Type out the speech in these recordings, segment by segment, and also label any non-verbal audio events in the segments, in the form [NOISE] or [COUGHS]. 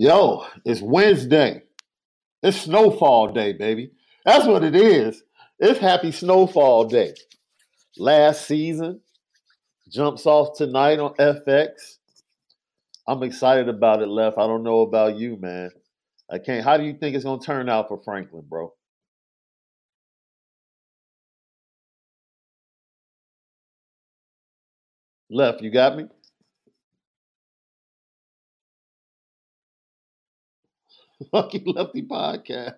Yo, it's Wednesday. It's snowfall day, baby. That's what it is. It's happy snowfall day. Last season jumps off tonight on FX. I'm excited about it, Left. I don't know about you, man. I can't. How do you think it's gonna turn out for Franklin, bro? Left, you got me? [LAUGHS] Lucky Lefty podcast.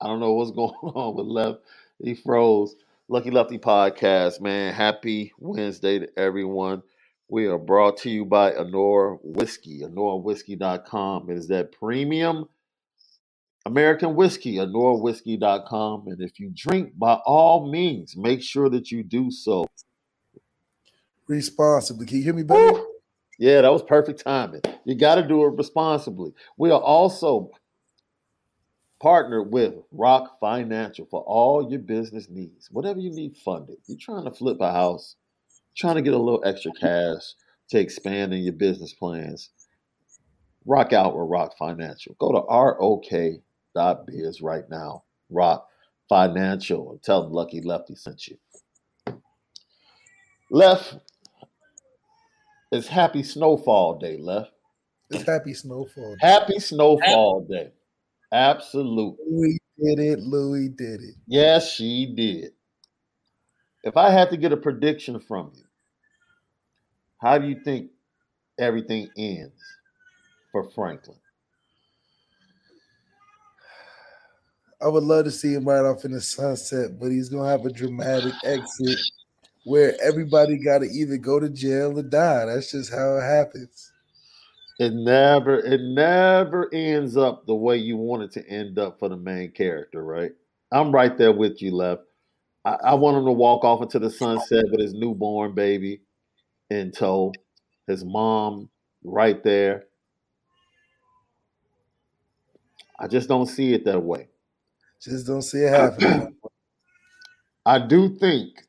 I don't know what's going [LAUGHS] on with Left. He froze. Lucky Lefty podcast, man. Happy Wednesday to everyone. We are brought to you by Anora Whiskey, AnoraWhiskey.com. It is that premium American whiskey, AnoraWhiskey.com. And if you drink, by all means, make sure that you do so responsibly. Can you hear me better? Woo! Yeah, that was perfect timing. You got to do it responsibly. We are also partnered with Rock Financial for all your business needs. Whatever you need funded. You're trying to flip a house, trying to get a little extra cash to expand in your business plans. Rock out with Rock Financial. Go to ROK.biz right now. Rock Financial. And tell them Lucky Lefty sent you. Left, it's Happy Snowfall Day, Left. It's Happy Snowfall. Day. Happy Snowfall Day. Absolutely. Louie did it. Louie did it. Yes, she did. If I had to get a prediction from you, how do you think everything ends for Franklin? I would love to see him right off in the sunset, but he's gonna have a dramatic exit where everybody got to either go to jail or die. That's just how it happens. It never, it never ends up the way you want it to end up for the main character, right? I'm right there with you, Left. I, I want him to walk off into the sunset with his newborn baby in tow, his mom right there. I just don't see it that way. Just don't see it happening. [CLEARS THROAT] I do think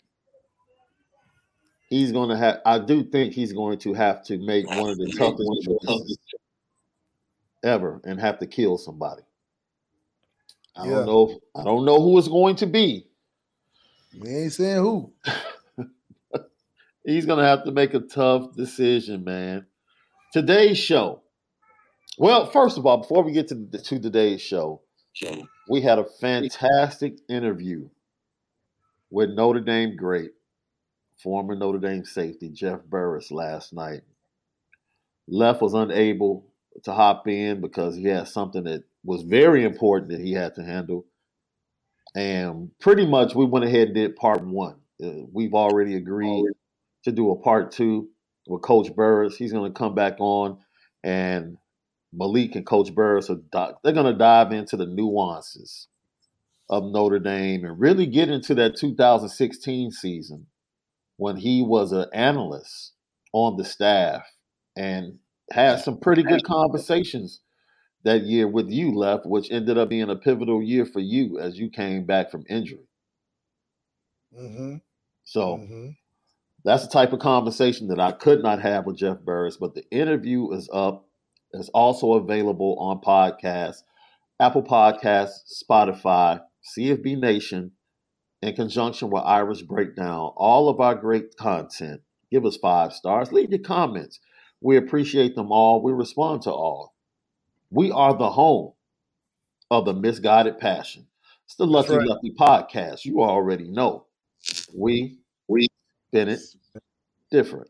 he's going to have. I do think he's going to have to make one of the toughest choices ever and have to kill somebody. I Yeah. don't know. I don't know who it's going to be. we ain't saying who. [LAUGHS] He's going to have to make a tough decision, man. Today's show. Well, first of all, before we get to, the, to today's show, we had a fantastic interview with Notre Dame great, former Notre Dame safety Jeff Burris last night. Left was unable to hop in because he had something that was very important that he had to handle. And pretty much we went ahead and did part one. Uh, we've already agreed to do a part two with Coach Burris. He's going to come back on, and Malik and Coach Burris are they're going to dive into the nuances of Notre Dame and really get into that 2016 season when he was an analyst on the staff and had some pretty good conversations that year with you left, which ended up being a pivotal year for you as you came back from injury. Mm-hmm. So mm-hmm. that's the type of conversation that I could not have with Jeff Burris. But the interview is up. It's also available on podcasts, Apple Podcasts, Spotify, CFB Nation, in conjunction with Irish Breakdown. All of our great content. Give us five stars. Leave your comments. We appreciate them all. We respond to all. We are the home of the misguided passion. It's the Lucky right. Lucky podcast. You already know. We we spin it different.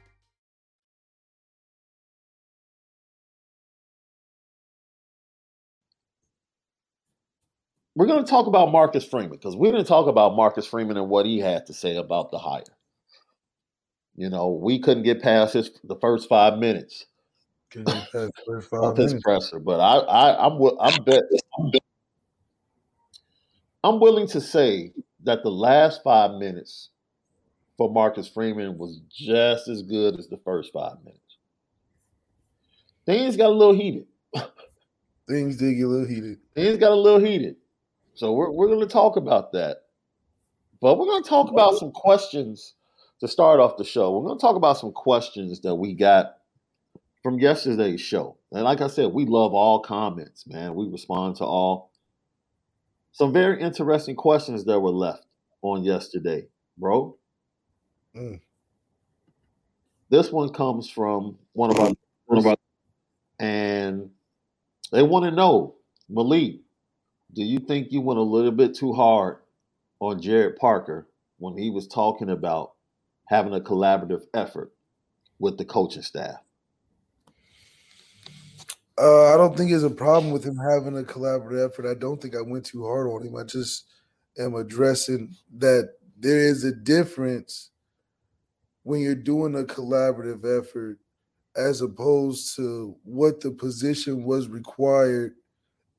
We're going to talk about Marcus Freeman because we're going to talk about Marcus Freeman and what he had to say about the hire. You know, we couldn't get past his the first five minutes [LAUGHS] of his presser, but I, I, I'm, I'm bet, I'm bet, I'm willing to say that the last five minutes for Marcus Freeman was just as good as the first five minutes. Things got a little heated. [LAUGHS] Things did get a little heated. Things got a little heated. So we're we're going to talk about that, but we're going to talk about some questions to start off the show. We're going to talk about some questions that we got from yesterday's show. And like I said, we love all comments, man. We respond to all. Some very interesting questions that were left on yesterday, bro. Mm. This one comes from one of our, one of our and they want to know, Malik, do you think you went a little bit too hard on Gerad Parker when he was talking about having a collaborative effort with the coaching staff? Uh, I don't think there's a problem with him having a collaborative effort. I don't think I went too hard on him. I just am addressing that there is a difference when you're doing a collaborative effort as opposed to what the position was required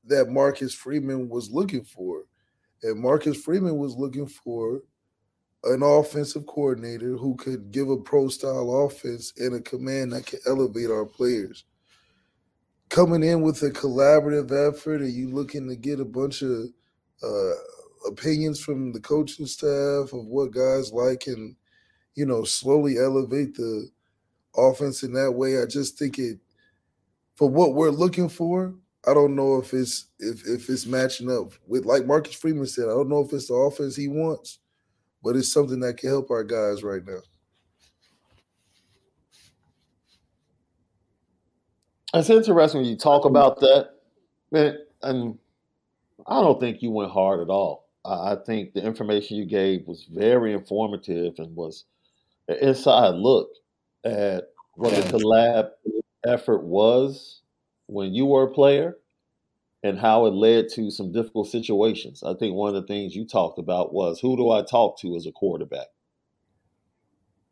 that Marcus Freeman was looking for. And Marcus Freeman was looking for an offensive coordinator who could give a pro style offense and a command that could elevate our players. Coming in with a collaborative effort, are you looking to get a bunch of uh, opinions from the coaching staff of what guys like and, you know, slowly elevate the offense in that way? I just think it for what we're looking for, I don't know if it's if if it's matching up with like Marcus Freeman said. I don't know if it's the offense he wants, but it's something that can help our guys right now. It's interesting when you talk about that, man, and I don't think you went hard at all. I think the information you gave was very informative and was an inside look at what the collab effort was when you were a player and how it led to some difficult situations. I think one of the things you talked about was who do I talk to as a quarterback?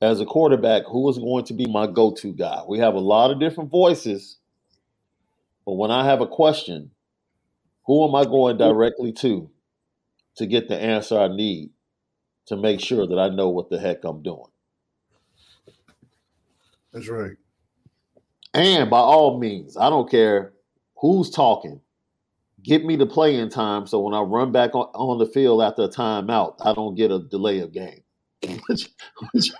As a quarterback, who is going to be my go to guy? We have a lot of different voices, but when I have a question, who am I going directly to to get the answer I need to make sure that I know what the heck I'm doing? That's right. And by all means, I don't care who's talking. Get me the playing time so when I run back on, on the field after a timeout, I don't get a delay of game. [LAUGHS] which, which,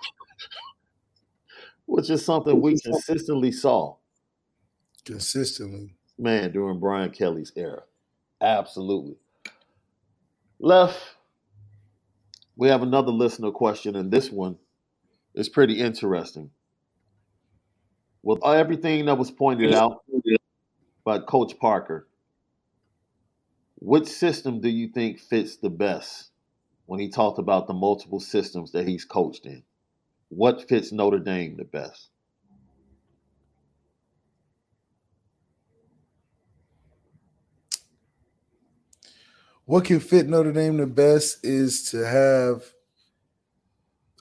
which is something we consistently saw. Consistently. Man, during Brian Kelly's era. Absolutely. Left, we have another listener question, and this one is pretty interesting with everything that was pointed out by Coach Parker, which system do you think fits the best when he talked about the multiple systems that he's coached in? What fits Notre Dame the best? What can fit Notre Dame the best is to have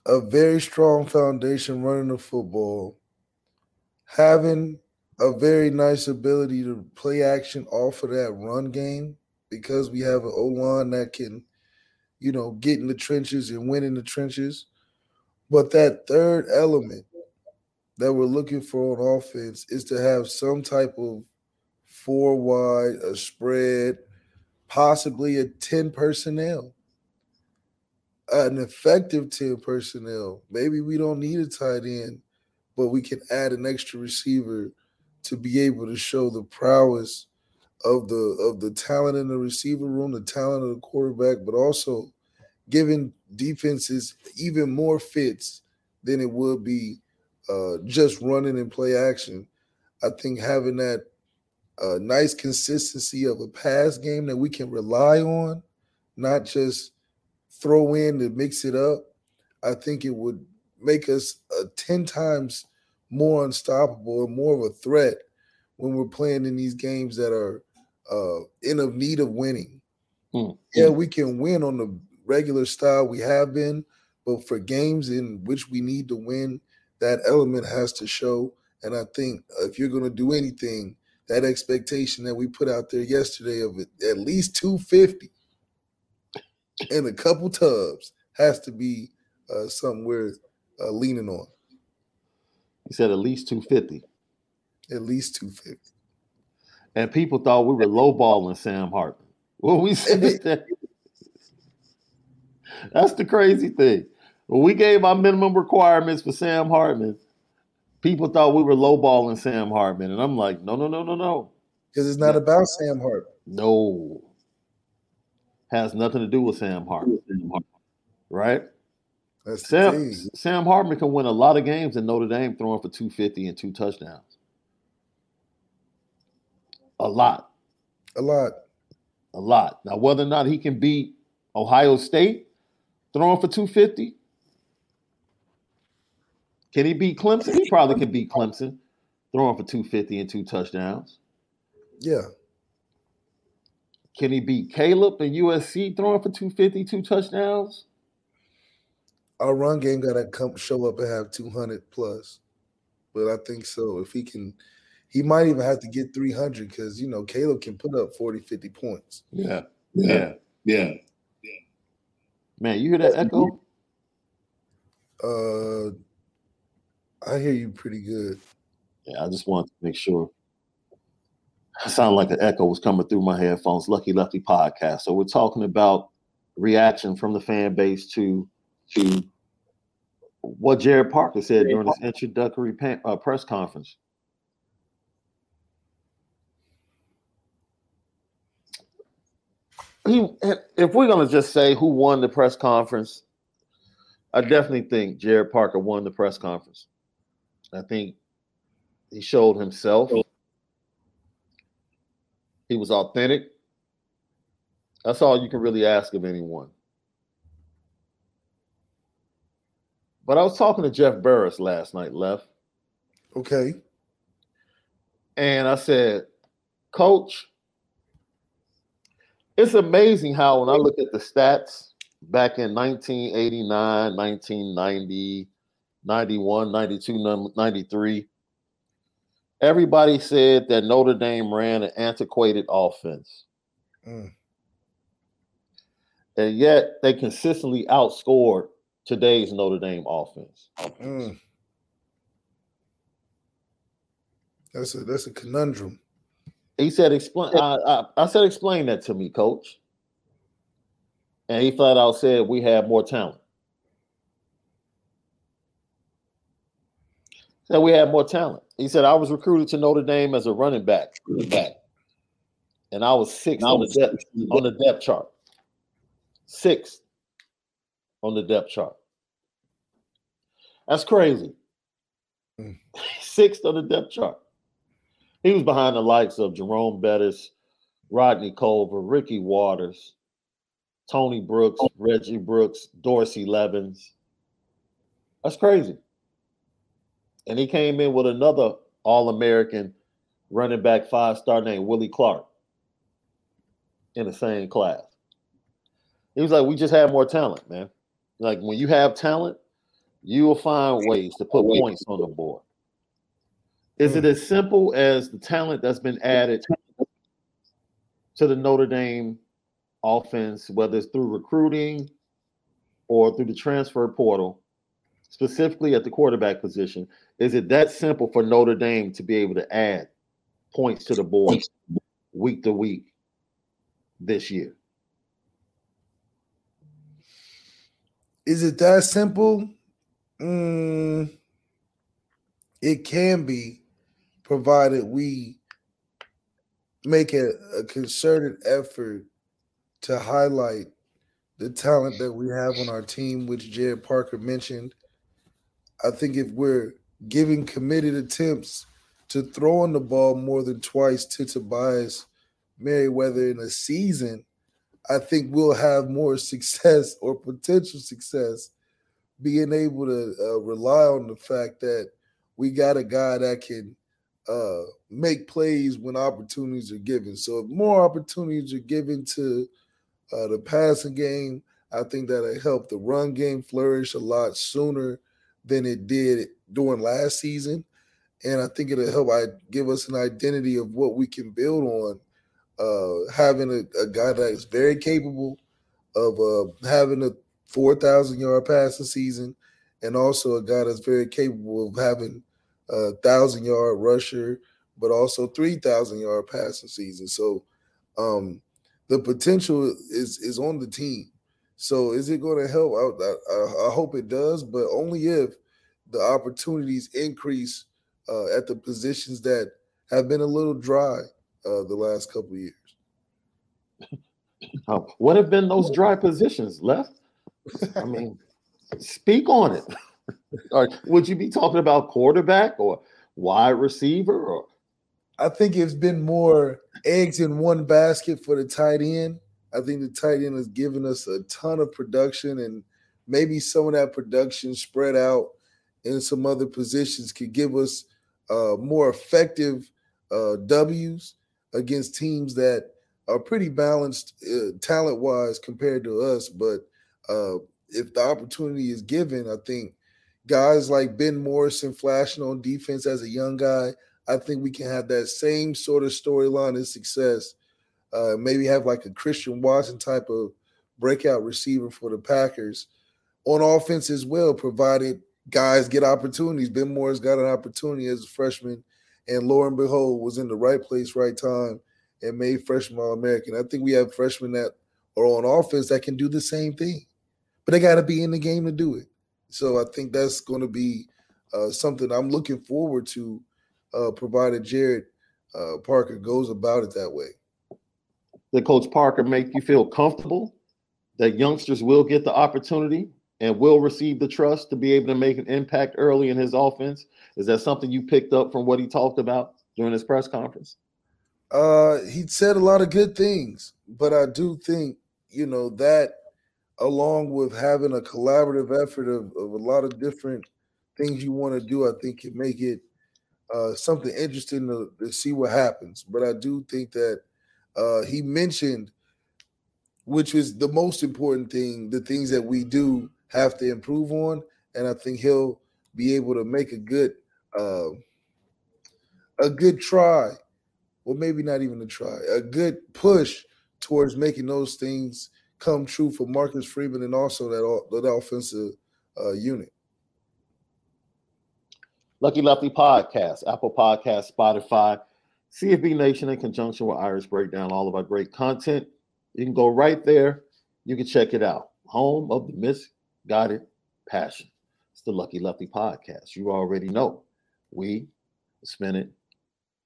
a very strong foundation running the football having a very nice ability to play action off of that run game because we have an O line that can, you know, get in the trenches and win in the trenches. But that third element that we're looking for on offense is to have some type of four wide, a spread, possibly a 10 personnel, an effective 10 personnel. Maybe we don't need a tight end but we can add an extra receiver to be able to show the prowess of the of the talent in the receiver room, the talent of the quarterback, but also giving defenses even more fits than it would be uh, just running and play action. I think having that uh, nice consistency of a pass game that we can rely on, not just throw in to mix it up, I think it would make us uh, 10 times more unstoppable and more of a threat when we're playing in these games that are uh, in of need of winning. Mm. Yeah, we can win on the regular style we have been, but for games in which we need to win, that element has to show. And I think if you're going to do anything, that expectation that we put out there yesterday of at least 250 and a couple tubs has to be uh, something we're uh, leaning on. He said at least 250. At least 250. And people thought we were lowballing Sam Hartman. Well, we [LAUGHS] said that. That's the crazy thing. When we gave our minimum requirements for Sam Hartman, people thought we were lowballing Sam Hartman. And I'm like, no, no, no, no, no. Because it's not about Sam Hartman. No. Has nothing to do with Sam Hartman. Right? That's Sam, Sam Hartman can win a lot of games in Notre Dame throwing for 250 and two touchdowns. A lot. A lot. A lot. Now, whether or not he can beat Ohio State throwing for 250, can he beat Clemson? He probably can beat Clemson throwing for 250 and two touchdowns. Yeah. Can he beat Caleb and USC throwing for 250, two touchdowns? Our run game got to come show up and have 200 plus. But I think so. If he can, he might even have to get 300 because, you know, Caleb can put up 40, 50 points. Yeah. Yeah. Yeah. yeah. Man, you hear that echo? Uh, I hear you pretty good. Yeah, I just want to make sure. I sound like an echo was coming through my headphones. Lucky Lucky podcast. So we're talking about reaction from the fan base to to what Gerad Parker said during his introductory pan, uh, press conference. He, if we're going to just say who won the press conference, I definitely think Gerad Parker won the press conference. I think he showed himself. He was authentic. That's all you can really ask of anyone. But I was talking to Jeff Burris last night, left. Okay. And I said, Coach, it's amazing how when I look at the stats back in 1989, 1990, 91, 92, 93, everybody said that Notre Dame ran an antiquated offense. Mm. And yet they consistently outscored today's Notre Dame offense. Mm. That's a that's a conundrum. He said, "Explain." I, I, I, said, "Explain that to me, Coach." And he flat out said, "We have more talent." Said we have more talent. He said, "I was recruited to Notre Dame as a running back, back, and I was sixth on the depth on the depth chart. Sixth on the depth chart. That's crazy. Mm. [LAUGHS] Sixth on the depth chart. He was behind the likes of Jerome Bettis, Rodney Culver, Ricky Watters, Tony Brooks, Reggie Brooks, Dorsey Levens. That's crazy. And he came in with another All American running back five star named Willie Clark in the same class. He was like, We just have more talent, man. Like when you have talent, you will find ways to put points on the board. Is it mm. as simple as the talent that's been added to the Notre Dame offense, whether it's through recruiting or through the transfer portal, specifically at the quarterback position? Is it that simple for Notre Dame to be able to add points to the board week to week this year? Is it that simple? Mm, it can be provided we make a, a concerted effort to highlight the talent that we have on our team, which Gerad Parker mentioned. I think if we're giving committed attempts to throwing the ball more than twice to Tobias Merriweather in a season, I think we'll have more [LAUGHS] success or potential success being able to uh, rely on the fact that we got a guy that can uh, make plays when opportunities are given. So if more opportunities are given to uh, the passing game, I think that'll help the run game flourish a lot sooner than it did during last season. And I think it'll help I give us an identity of what we can build on. Uh, having a, a, guy that is very capable of uh, having a 4,000 yard passing season, and also a guy that's very capable of having a thousand yard rusher, but also three thousand yard passing season. So um, the potential is is on the team. So is it going to help? I, I, I, hope it does, but only if the opportunities increase uh, at the positions that have been a little dry uh, the last couple years. Uh, what have been those dry positions left? I mean, speak on it. [LAUGHS] or would you be talking about quarterback or wide receiver or I think it's been more eggs in one basket for the tight end. I think the tight end has given us a ton of production and maybe some of that production spread out in some other positions could give us uh, more effective uh, W's against teams that are pretty balanced uh, talent wise compared to us. But uh, if the opportunity is given, I think guys like Ben Morrison flashing on defense as a young guy, I think we can have that same sort of storyline and success. Uh, maybe have like a Christian Watson type of breakout receiver for the Packers on offense as well, provided guys get opportunities. Ben Morris got an opportunity as a freshman, and lo and behold, was in the right place, right time, and made freshman All American. I think we have freshmen that are on offense that can do the same thing, but they got to be in the game to do it. So I think that's going to be uh, something I'm looking forward to, uh, provided Gerad uh, Parker goes about it that way. Did Coach Parker make you feel comfortable that youngsters will get the opportunity and will receive the trust to be able to make an impact early in his offense? Is that something you picked up from what he talked about during his press conference? Uh, he said a lot of good things, but I do think you know that along with having a collaborative effort of, of a lot of different things you want to do, I think can make it uh, something interesting to, to, see what happens. But I do think that uh, he mentioned, which is the most important thing, the things that we do have to improve on, and I think he'll be able to make a good uh, a good try, well, maybe not even a try, a good push towards making those things come true for Marcus Freeman and also that that offensive uh, unit. Lucky Lefty Podcast, Apple Podcast, Spotify, CFB Nation in conjunction with Irish Breakdown, all of our great content. You can go right there. You can check it out. Home of the misguided passion. It's the Lucky Lefty Podcast. You already know. We spin it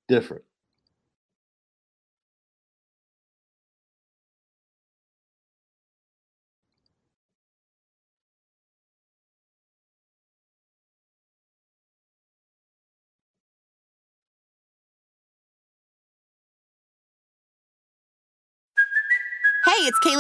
different.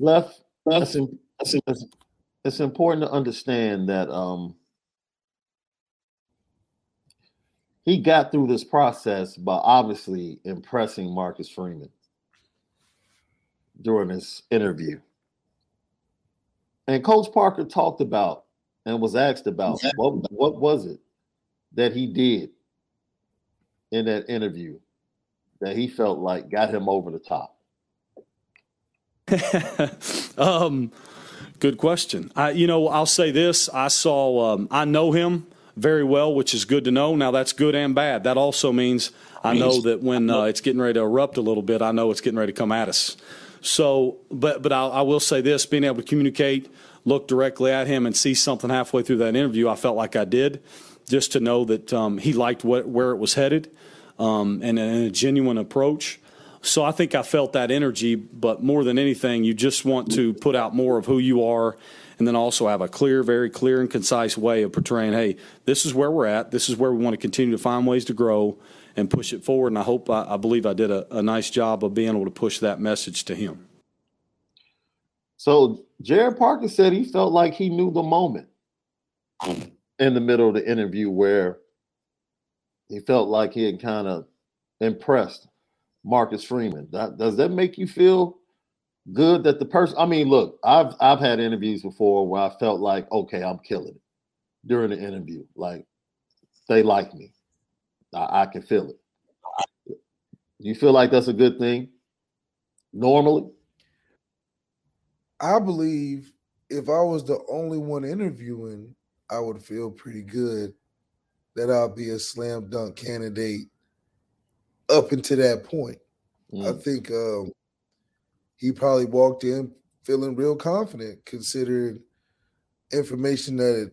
Left it's, it's, it's important to understand that um, he got through this process by obviously impressing Marcus Freeman during this interview. And Coach Parker talked about and was asked about what, what was it that he did in that interview that he felt like got him over the top. [LAUGHS] um, good question. I, you know, I'll say this: I saw, um, I know him very well, which is good to know. Now that's good and bad. That also means I know that when uh, it's getting ready to erupt a little bit, I know it's getting ready to come at us. So, but but I'll, I will say this: being able to communicate, look directly at him, and see something halfway through that interview, I felt like I did, just to know that um, he liked what, where it was headed, um, and, and a genuine approach. So I think I felt that energy, but more than anything, you just want to put out more of who you are and then also have a clear, very clear and concise way of portraying, hey, this is where we're at. This is where we want to continue to find ways to grow and push it forward. And I hope, I, I believe I did a, a nice job of being able to push that message to him. So Gerad Parker said he felt like he knew the moment in the middle of the interview where he felt like he had kind of impressed Marcus Freeman. That, does that make you feel good that the person? I mean, look, I've I've had interviews before where I felt like, okay, I'm killing it during the interview. Like they like me. I, I can feel it. You feel like that's a good thing normally? I believe if I was the only one interviewing, I would feel pretty good that I'll be a slam dunk candidate up until that point. Mm. I think um, he probably walked in feeling real confident, considering information that it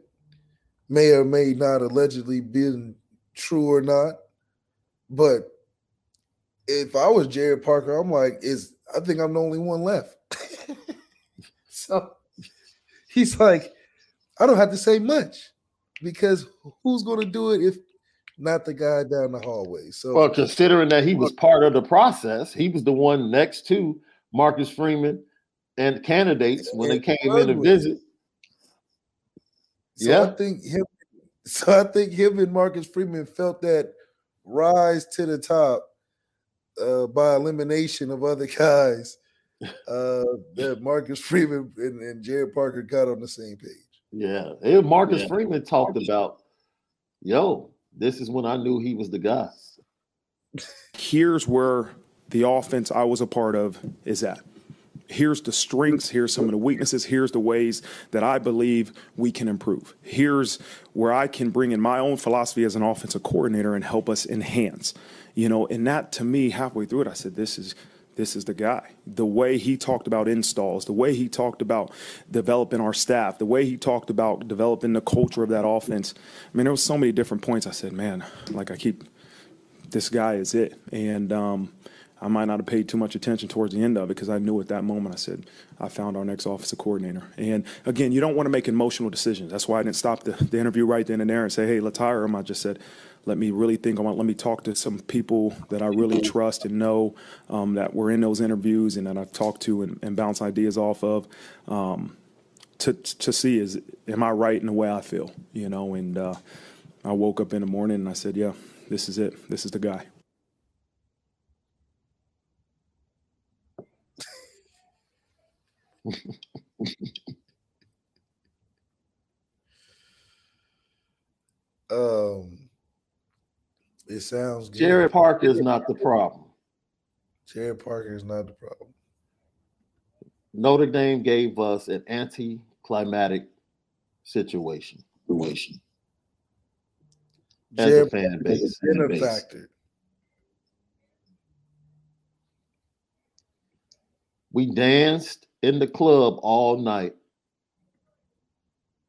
may or may not allegedly been true or not. But if I was Gerad Parker, I'm like, is I think I'm the only one left. [LAUGHS] so he's like, I don't have to say much because who's going to do it if not the guy down the hallway? So, well, considering that he was part of the process, he was the one next to Marcus Freeman and candidates when they came in to visit. So yeah, I think him. [LAUGHS] So I think him and Marcus Freeman felt that rise to the top uh, by elimination of other [LAUGHS] guys uh, that Marcus Freeman and, and Gerad Parker got on the same page. Yeah, and Marcus yeah. Freeman talked about, yo, this is when I knew he was the guy. Here's where the offense I was a part of is at here's the strengths, here's some of the weaknesses, here's the ways that I believe we can improve. Here's where I can bring in my own philosophy as an offensive coordinator and help us enhance. You know, and that to me, halfway through it, I said, this is this is the guy. The way he talked about installs, the way he talked about developing our staff, the way he talked about developing the culture of that offense. I mean, there was so many different points. I said, man, like I keep, this guy is it. And um, I might not have paid too much attention towards the end of it because I knew at that moment I said I found our next offensive coordinator. And again, you don't want to make emotional decisions. That's why I didn't stop the, the interview right then and there and say, "Hey, let's hire him." I just said, "Let me really think on. Let me talk to some people that I really trust and know um, that were in those interviews and that I've talked to and, and bounce ideas off of." Um, to to see is am I right in the way I feel, you know? And uh, I woke up in the morning and I said, "Yeah, this is it. This is the guy." [LAUGHS] um, it sounds good. Gerad Parker is not the problem. Gerad Parker is not the problem. Notre Dame gave us an anticlimactic situation. Situation. As Jared a fan base. Fan base. Factor. We danced in the club all night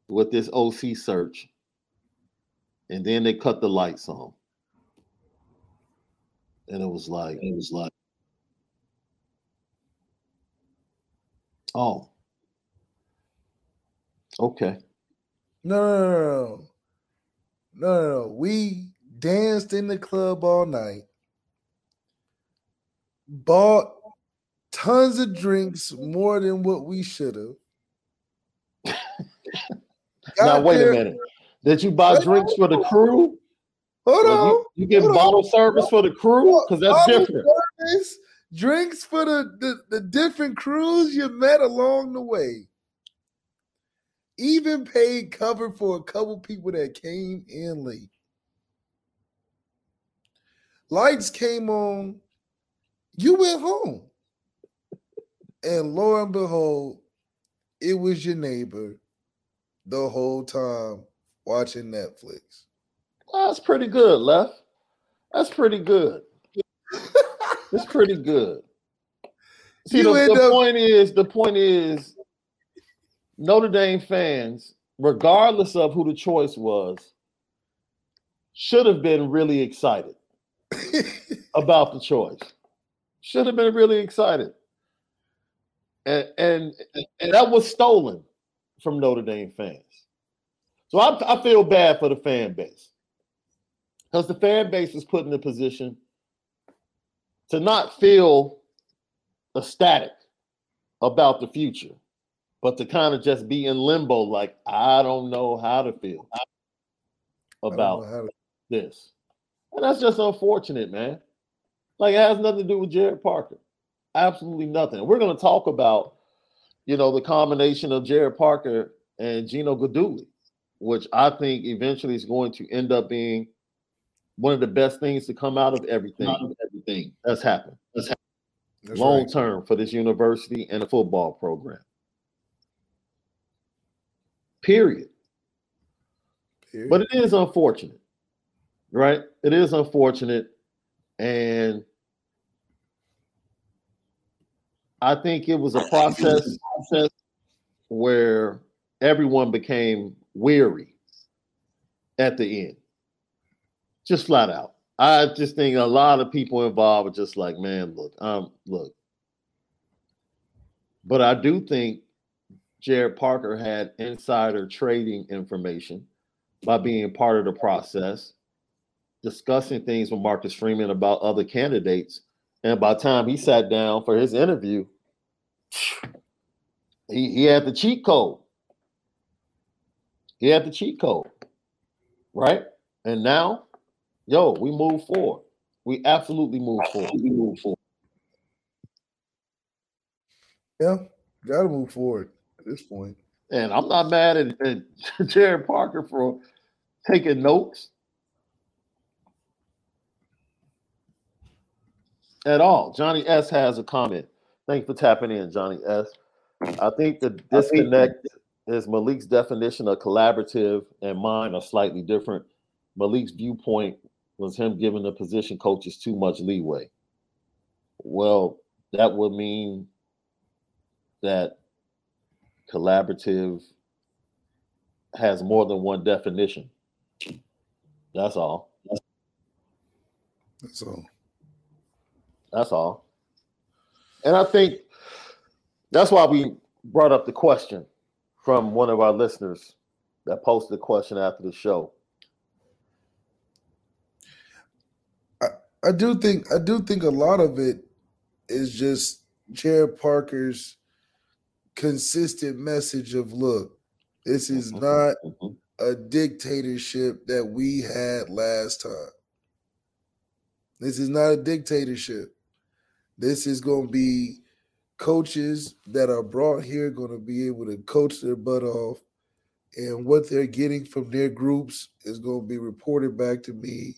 with this OC search, and then they cut the lights on, and it was like it was like, oh, okay. No, no, no, no, no, no. We danced in the club all night, bought tons of drinks, more than what we should have. [LAUGHS] now wait there. a minute. Did you buy drinks for the crew? Hold on. You, you get bottle on. service for the crew? Because that's bottle different. Service, drinks for the, the, the different crews you met along the way. Even paid cover for a couple people that came in late. Lights came on. You went home. And lo and behold, it was your neighbor the whole time watching Netflix. That's pretty good, Left. That's pretty good. it's pretty good. See, the, the up- point is, the point is, Notre Dame fans, regardless of who the choice was, should have been really excited [LAUGHS] about the choice. Should have been really excited and, and and that was stolen from Notre Dame fans. So I, I feel bad for the fan base because the fan base is put in a position to not feel ecstatic about the future, but to kind of just be in limbo, like I don't know how to feel about to... this, and that's just unfortunate, man. Like it has nothing to do with Gerad Parker. Absolutely nothing. We're going to talk about, you know, the combination of Gerad Parker and Gino Guidugli, which I think eventually is going to end up being one of the best things to come out of everything. Out of everything that's happened. That's happened. That's long right. term for this university and the football program. Period. Period. But it is unfortunate, right? It is unfortunate. And I think it was a process, process where everyone became weary at the end. Just flat out. I just think a lot of people involved are just like, man, look, um, look. But I do think Gerad Parker had insider trading information by being part of the process, discussing things with Marcus Freeman about other candidates. And by the time he sat down for his interview, [SNIFFS] he, he had the cheat code. He had the cheat code. Right? And now, yo, we move forward. We absolutely move forward. We move forward. Yeah, gotta move forward at this point. And I'm not mad at, at [LAUGHS] Gerad Parker for taking notes at all. Johnny S has a comment. Thanks for tapping in, Johnny S. I think the disconnect is Malik's definition of collaborative and mine are slightly different. Malik's viewpoint was him giving the position coaches too much leeway. Well, that would mean that collaborative has more than one definition. That's all. That's all. That's all. And I think that's why we brought up the question from one of our listeners that posted a question after the show. I, do think I do think a lot of it is just Gerad Parker's consistent message of look, this is Mm-hmm. not a dictatorship that we had last time. This is not a dictatorship. This is going to be coaches that are brought here going to be able to coach their butt off and what they're getting from their groups is going to be reported back to me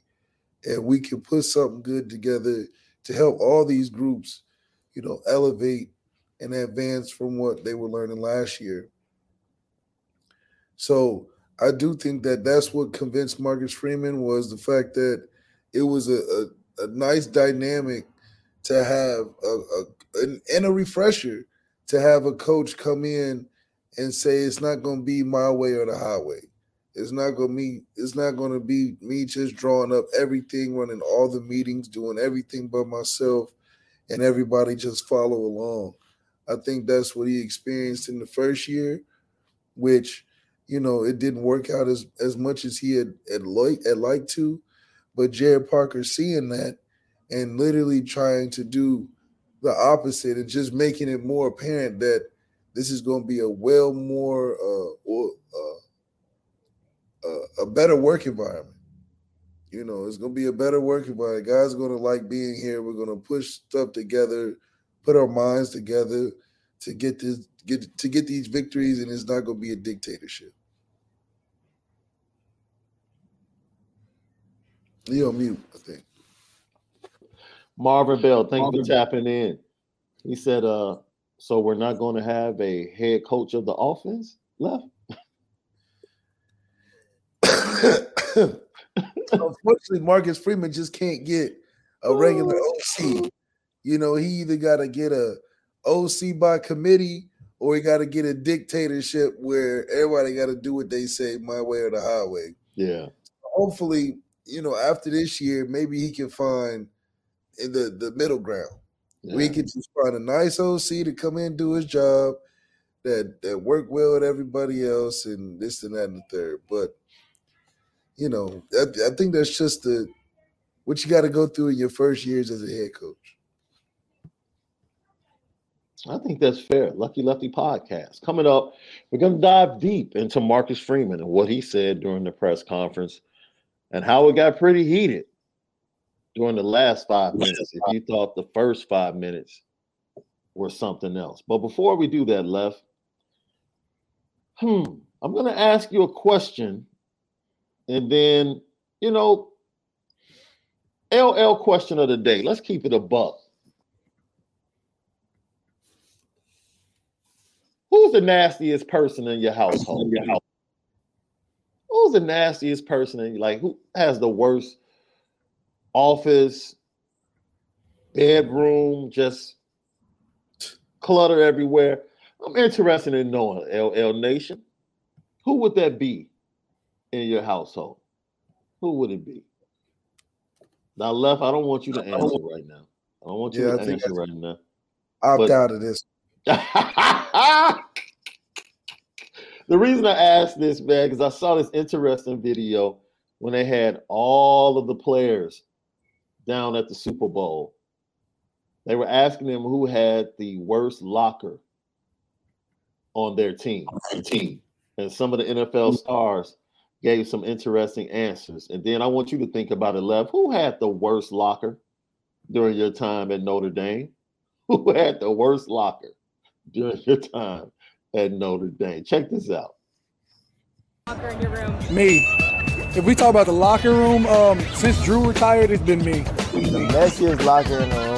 and we can put something good together to help all these groups you know elevate and advance from what they were learning last year so i do think that that's what convinced marcus freeman was the fact that it was a, a, a nice dynamic to have a, a and- a refresher to have a coach come in and say it's not going to be my way or the highway. It's not to be it's not to be me just drawing up everything, running all the meetings, doing everything by myself, and everybody just follow along. I think that's what he experienced in the first year, which you know it didn't work out as as much as he had had like had liked to, but Gerad Parker seeing that and literally trying to do the opposite and just making it more apparent that this is going to be a well more or uh, a better work environment. You know, it's going to be a better work environment. Guys are going to like being here. We're going to push stuff together, put our minds together to get this get to get these victories, and it's not going to be a dictatorship. Leo mute, I think. Marvin Bell, thank you for tapping in. He said, uh, so we're not going to have a head coach of the offense left? [COUGHS] Unfortunately, Marcus Freeman just can't get a regular OC. You know, he either got to get a OC by committee or he got to get a dictatorship where everybody got to do what they say, my way or the highway. Yeah. Hopefully, you know, after this year, maybe he can find in the the middle ground. We can just find a nice OC to come in and do his job that that work well with everybody else and this and that and the third. But you know, I, I think that's just the what you got to go through in your first years as a head coach. I think that's fair. Lucky Lefty podcast. Coming up, we're going to dive deep into Marcus Freeman and what he said during the press conference and how it got pretty heated during the last five minutes. If you thought the first five minutes were something else. But before we do that, Left, hmm, I'm going to ask you a question and then, you know, LL question of the day. Let's keep it a buck. Who's the nastiest person in your household? Who's the nastiest person in like who has the worst office, bedroom, just clutter everywhere? I'm interested in knowing LL Nation. Who would that be in your household? Who would it be? Now, left, I don't want you to answer right now. I don't want you Yeah, I to think answer right now. Opt But- out of this. [LAUGHS] the reason I asked this, man, because I saw this interesting video when they had all of the players down at the Super Bowl. They were asking them who had the worst locker on their team. team. And some of the NFL mm. stars gave some interesting answers. And then I want you to think about it, Lev. Who had the worst locker during your time at Notre Dame? [LAUGHS] Who had the worst locker during your time at Notre Dame? Check this out. Locker in your room. Me. If we talk about the locker room, um, since Drew retired, it's been me. The messiest locker in the room.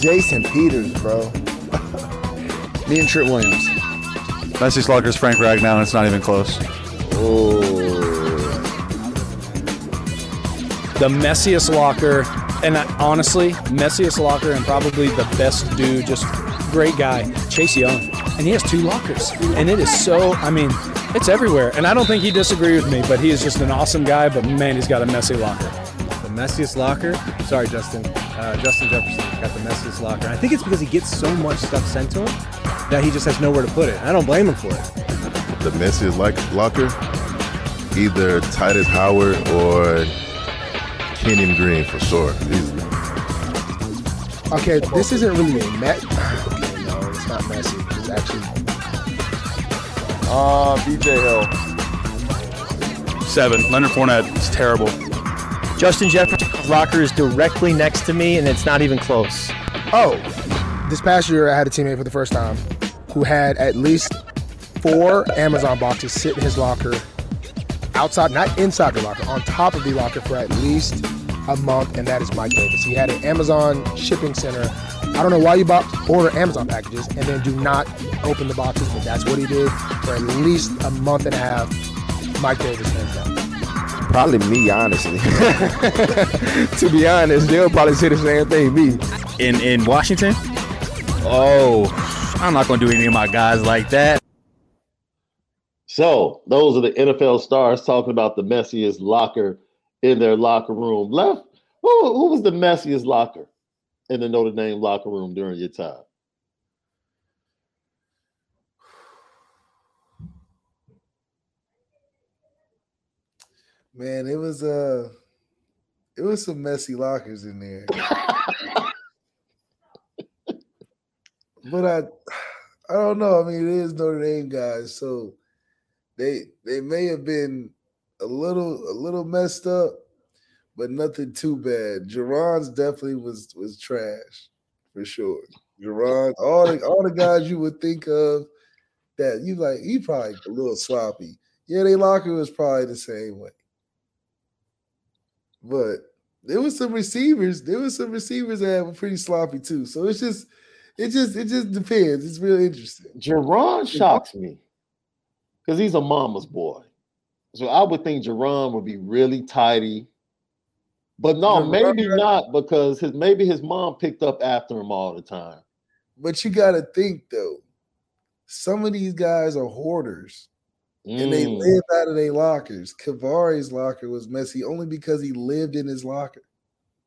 Jason Peters, bro. [LAUGHS] Me and Trent Williams. Messiest locker is Frank Ragnow, and it's not even close. Oh. The messiest locker, and I, honestly, messiest locker, and probably the best dude, just great guy, Chase Young. And he has two lockers. And it is so, I mean, it's everywhere. And I don't think he disagrees with me, but he is just an awesome guy. But man, he's got a messy locker. The messiest locker? Sorry, Justin. Uh, Justin Jefferson got the messiest locker. I think it's because he gets so much stuff sent to him that he just has nowhere to put it. I don't blame him for it. The messiest like locker, either Tytus Howard or Kenyon Green for sure. Easily. Okay, this isn't really a met. Okay, no, it's not messy. It's actually. Uh, BJ Hill. Seven. Leonard Fournette is terrible. Justin Jefferson's locker is directly next to me, and it's not even close. Oh, this past year I had a teammate for the first time who had at least four Amazon boxes sit in his locker outside, not inside the locker, on top of the locker for at least a month, and that is Mike Davis. He had an Amazon shipping center. I don't know why you bought order Amazon packages and then do not open the boxes, but that's what he did for at least a month and a half. Mike Davis hands down. Probably me, honestly. [LAUGHS] to be honest, they'll probably say the same thing. Me. In in Washington? Oh, I'm not going to do any of my guys like that. So those are the NFL stars talking about the messiest locker in their locker room. Left, who, who was the messiest locker in the Notre Dame locker room during your time? Man, it was uh it was some messy lockers in there. [LAUGHS] but I I don't know. I mean, it is Notre Dame guys, so they they may have been a little a little messed up, but nothing too bad. Jerron's definitely was was trash for sure. Jerron, all the all the guys you would think of that you like, he probably a little sloppy. Yeah, they locker was probably the same way. But there was some receivers. There was some receivers that were pretty sloppy too. So it's just, it just, it just depends. It's real interesting. Jerron shocks me because he's a mama's boy. So I would think Jerron would be really tidy. But no, Jerron- maybe not because his maybe his mom picked up after him all the time. But you got to think though, some of these guys are hoarders. And they Mm. live out of their lockers. Kavari's locker was messy only because he lived in his locker.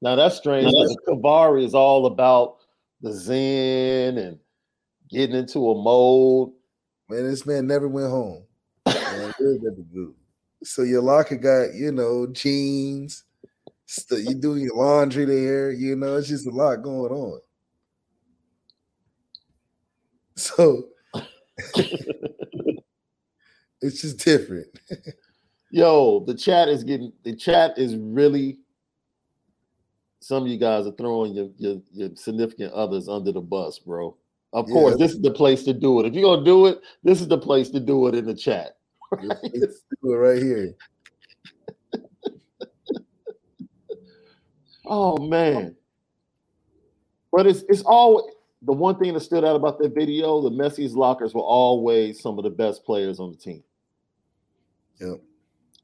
Now that's strange. because Kavari is all about the zen and getting into a mode. Man, this man never went home. Lived at the. So your locker got, you know, jeans. St- you doing your laundry there. You know, it's just a lot going on. So [LAUGHS] it's just different. Yo, the chat is getting the chat is really some of you guys are throwing your your, your significant others under the bus, bro. Of Yeah. course, this is the place to do it. If you're gonna do it, this is the place to do it in the chat. Let's [LAUGHS] right here. Oh man. But it's it's all the one thing that stood out about that video, the messiest lockers were always some of the best players on the team. Yep.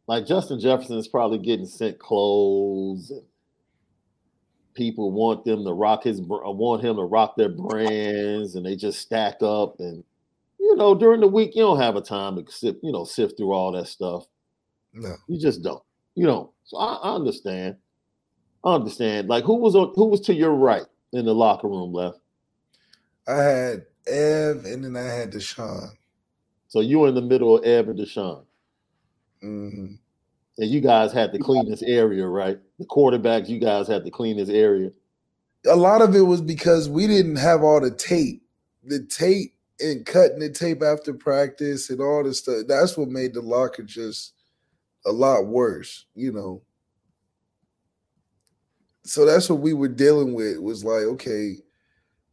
Like Justin Jefferson is probably getting sent clothes and people want them to rock his want him to rock their brands and they just stack up and you know during the week you don't have a time to sift, you know sift through all that stuff. No. You just don't. You don't. So I, I understand. I understand. Like who was on who was to your right in the locker room left? I had Ev and then I had Deshaun. So you were in the middle of Ev and Deshaun. Mm-hmm. And you guys had to clean this area, right? The quarterbacks, you guys had to clean this area. A lot of it was because we didn't have all the tape. The tape and cutting the tape after practice and all this stuff. That's what made the locker just a lot worse, you know. So that's what we were dealing with. Was like, okay,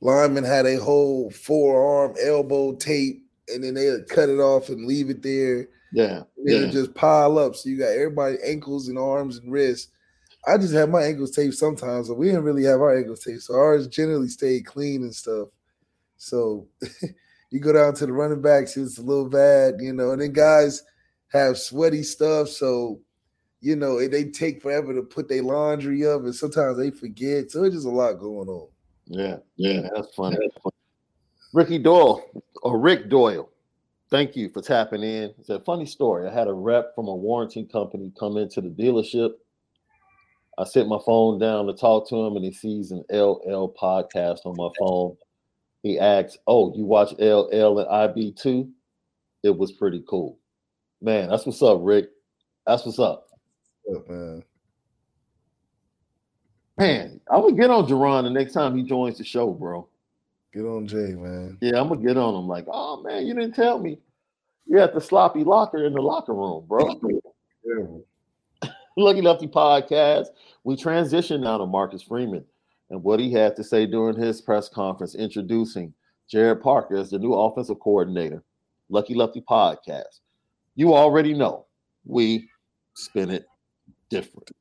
lineman had a whole forearm elbow tape, and then they would cut it off and leave it there. Yeah, yeah. would just pile up. So you got everybody ankles and arms and wrists. I just had my ankles taped sometimes, but we didn't really have our ankles taped. So ours generally stayed clean and stuff. So [LAUGHS] you go down to the running backs, it's a little bad, you know, and then guys have sweaty stuff. So, you know, they take forever to put their laundry up, and sometimes they forget. So it's just a lot going on. Yeah, yeah, that's funny. Ricky Doyle or Rick Doyle, thank you for tapping in. It's a funny story. I had a rep from a warranty company come into the dealership. I set my phone down to talk to him, and he sees an LL podcast on my phone. He asks, "Oh, you watch LL and IB too?" It was pretty cool, man. That's what's up, Rick. That's what's up. man. Man, I would get on Jerron the next time he joins the show, bro. Get on Jay, man. Yeah, I'm gonna get on him. Like, oh man, you didn't tell me. You're at the sloppy locker in the locker room, bro. [LAUGHS] Lucky Lefty podcast. We transition now to Marcus Freeman and what he had to say during his press conference introducing Gerad Parker as the new offensive coordinator. Lucky Lefty podcast. You already know we spin it different.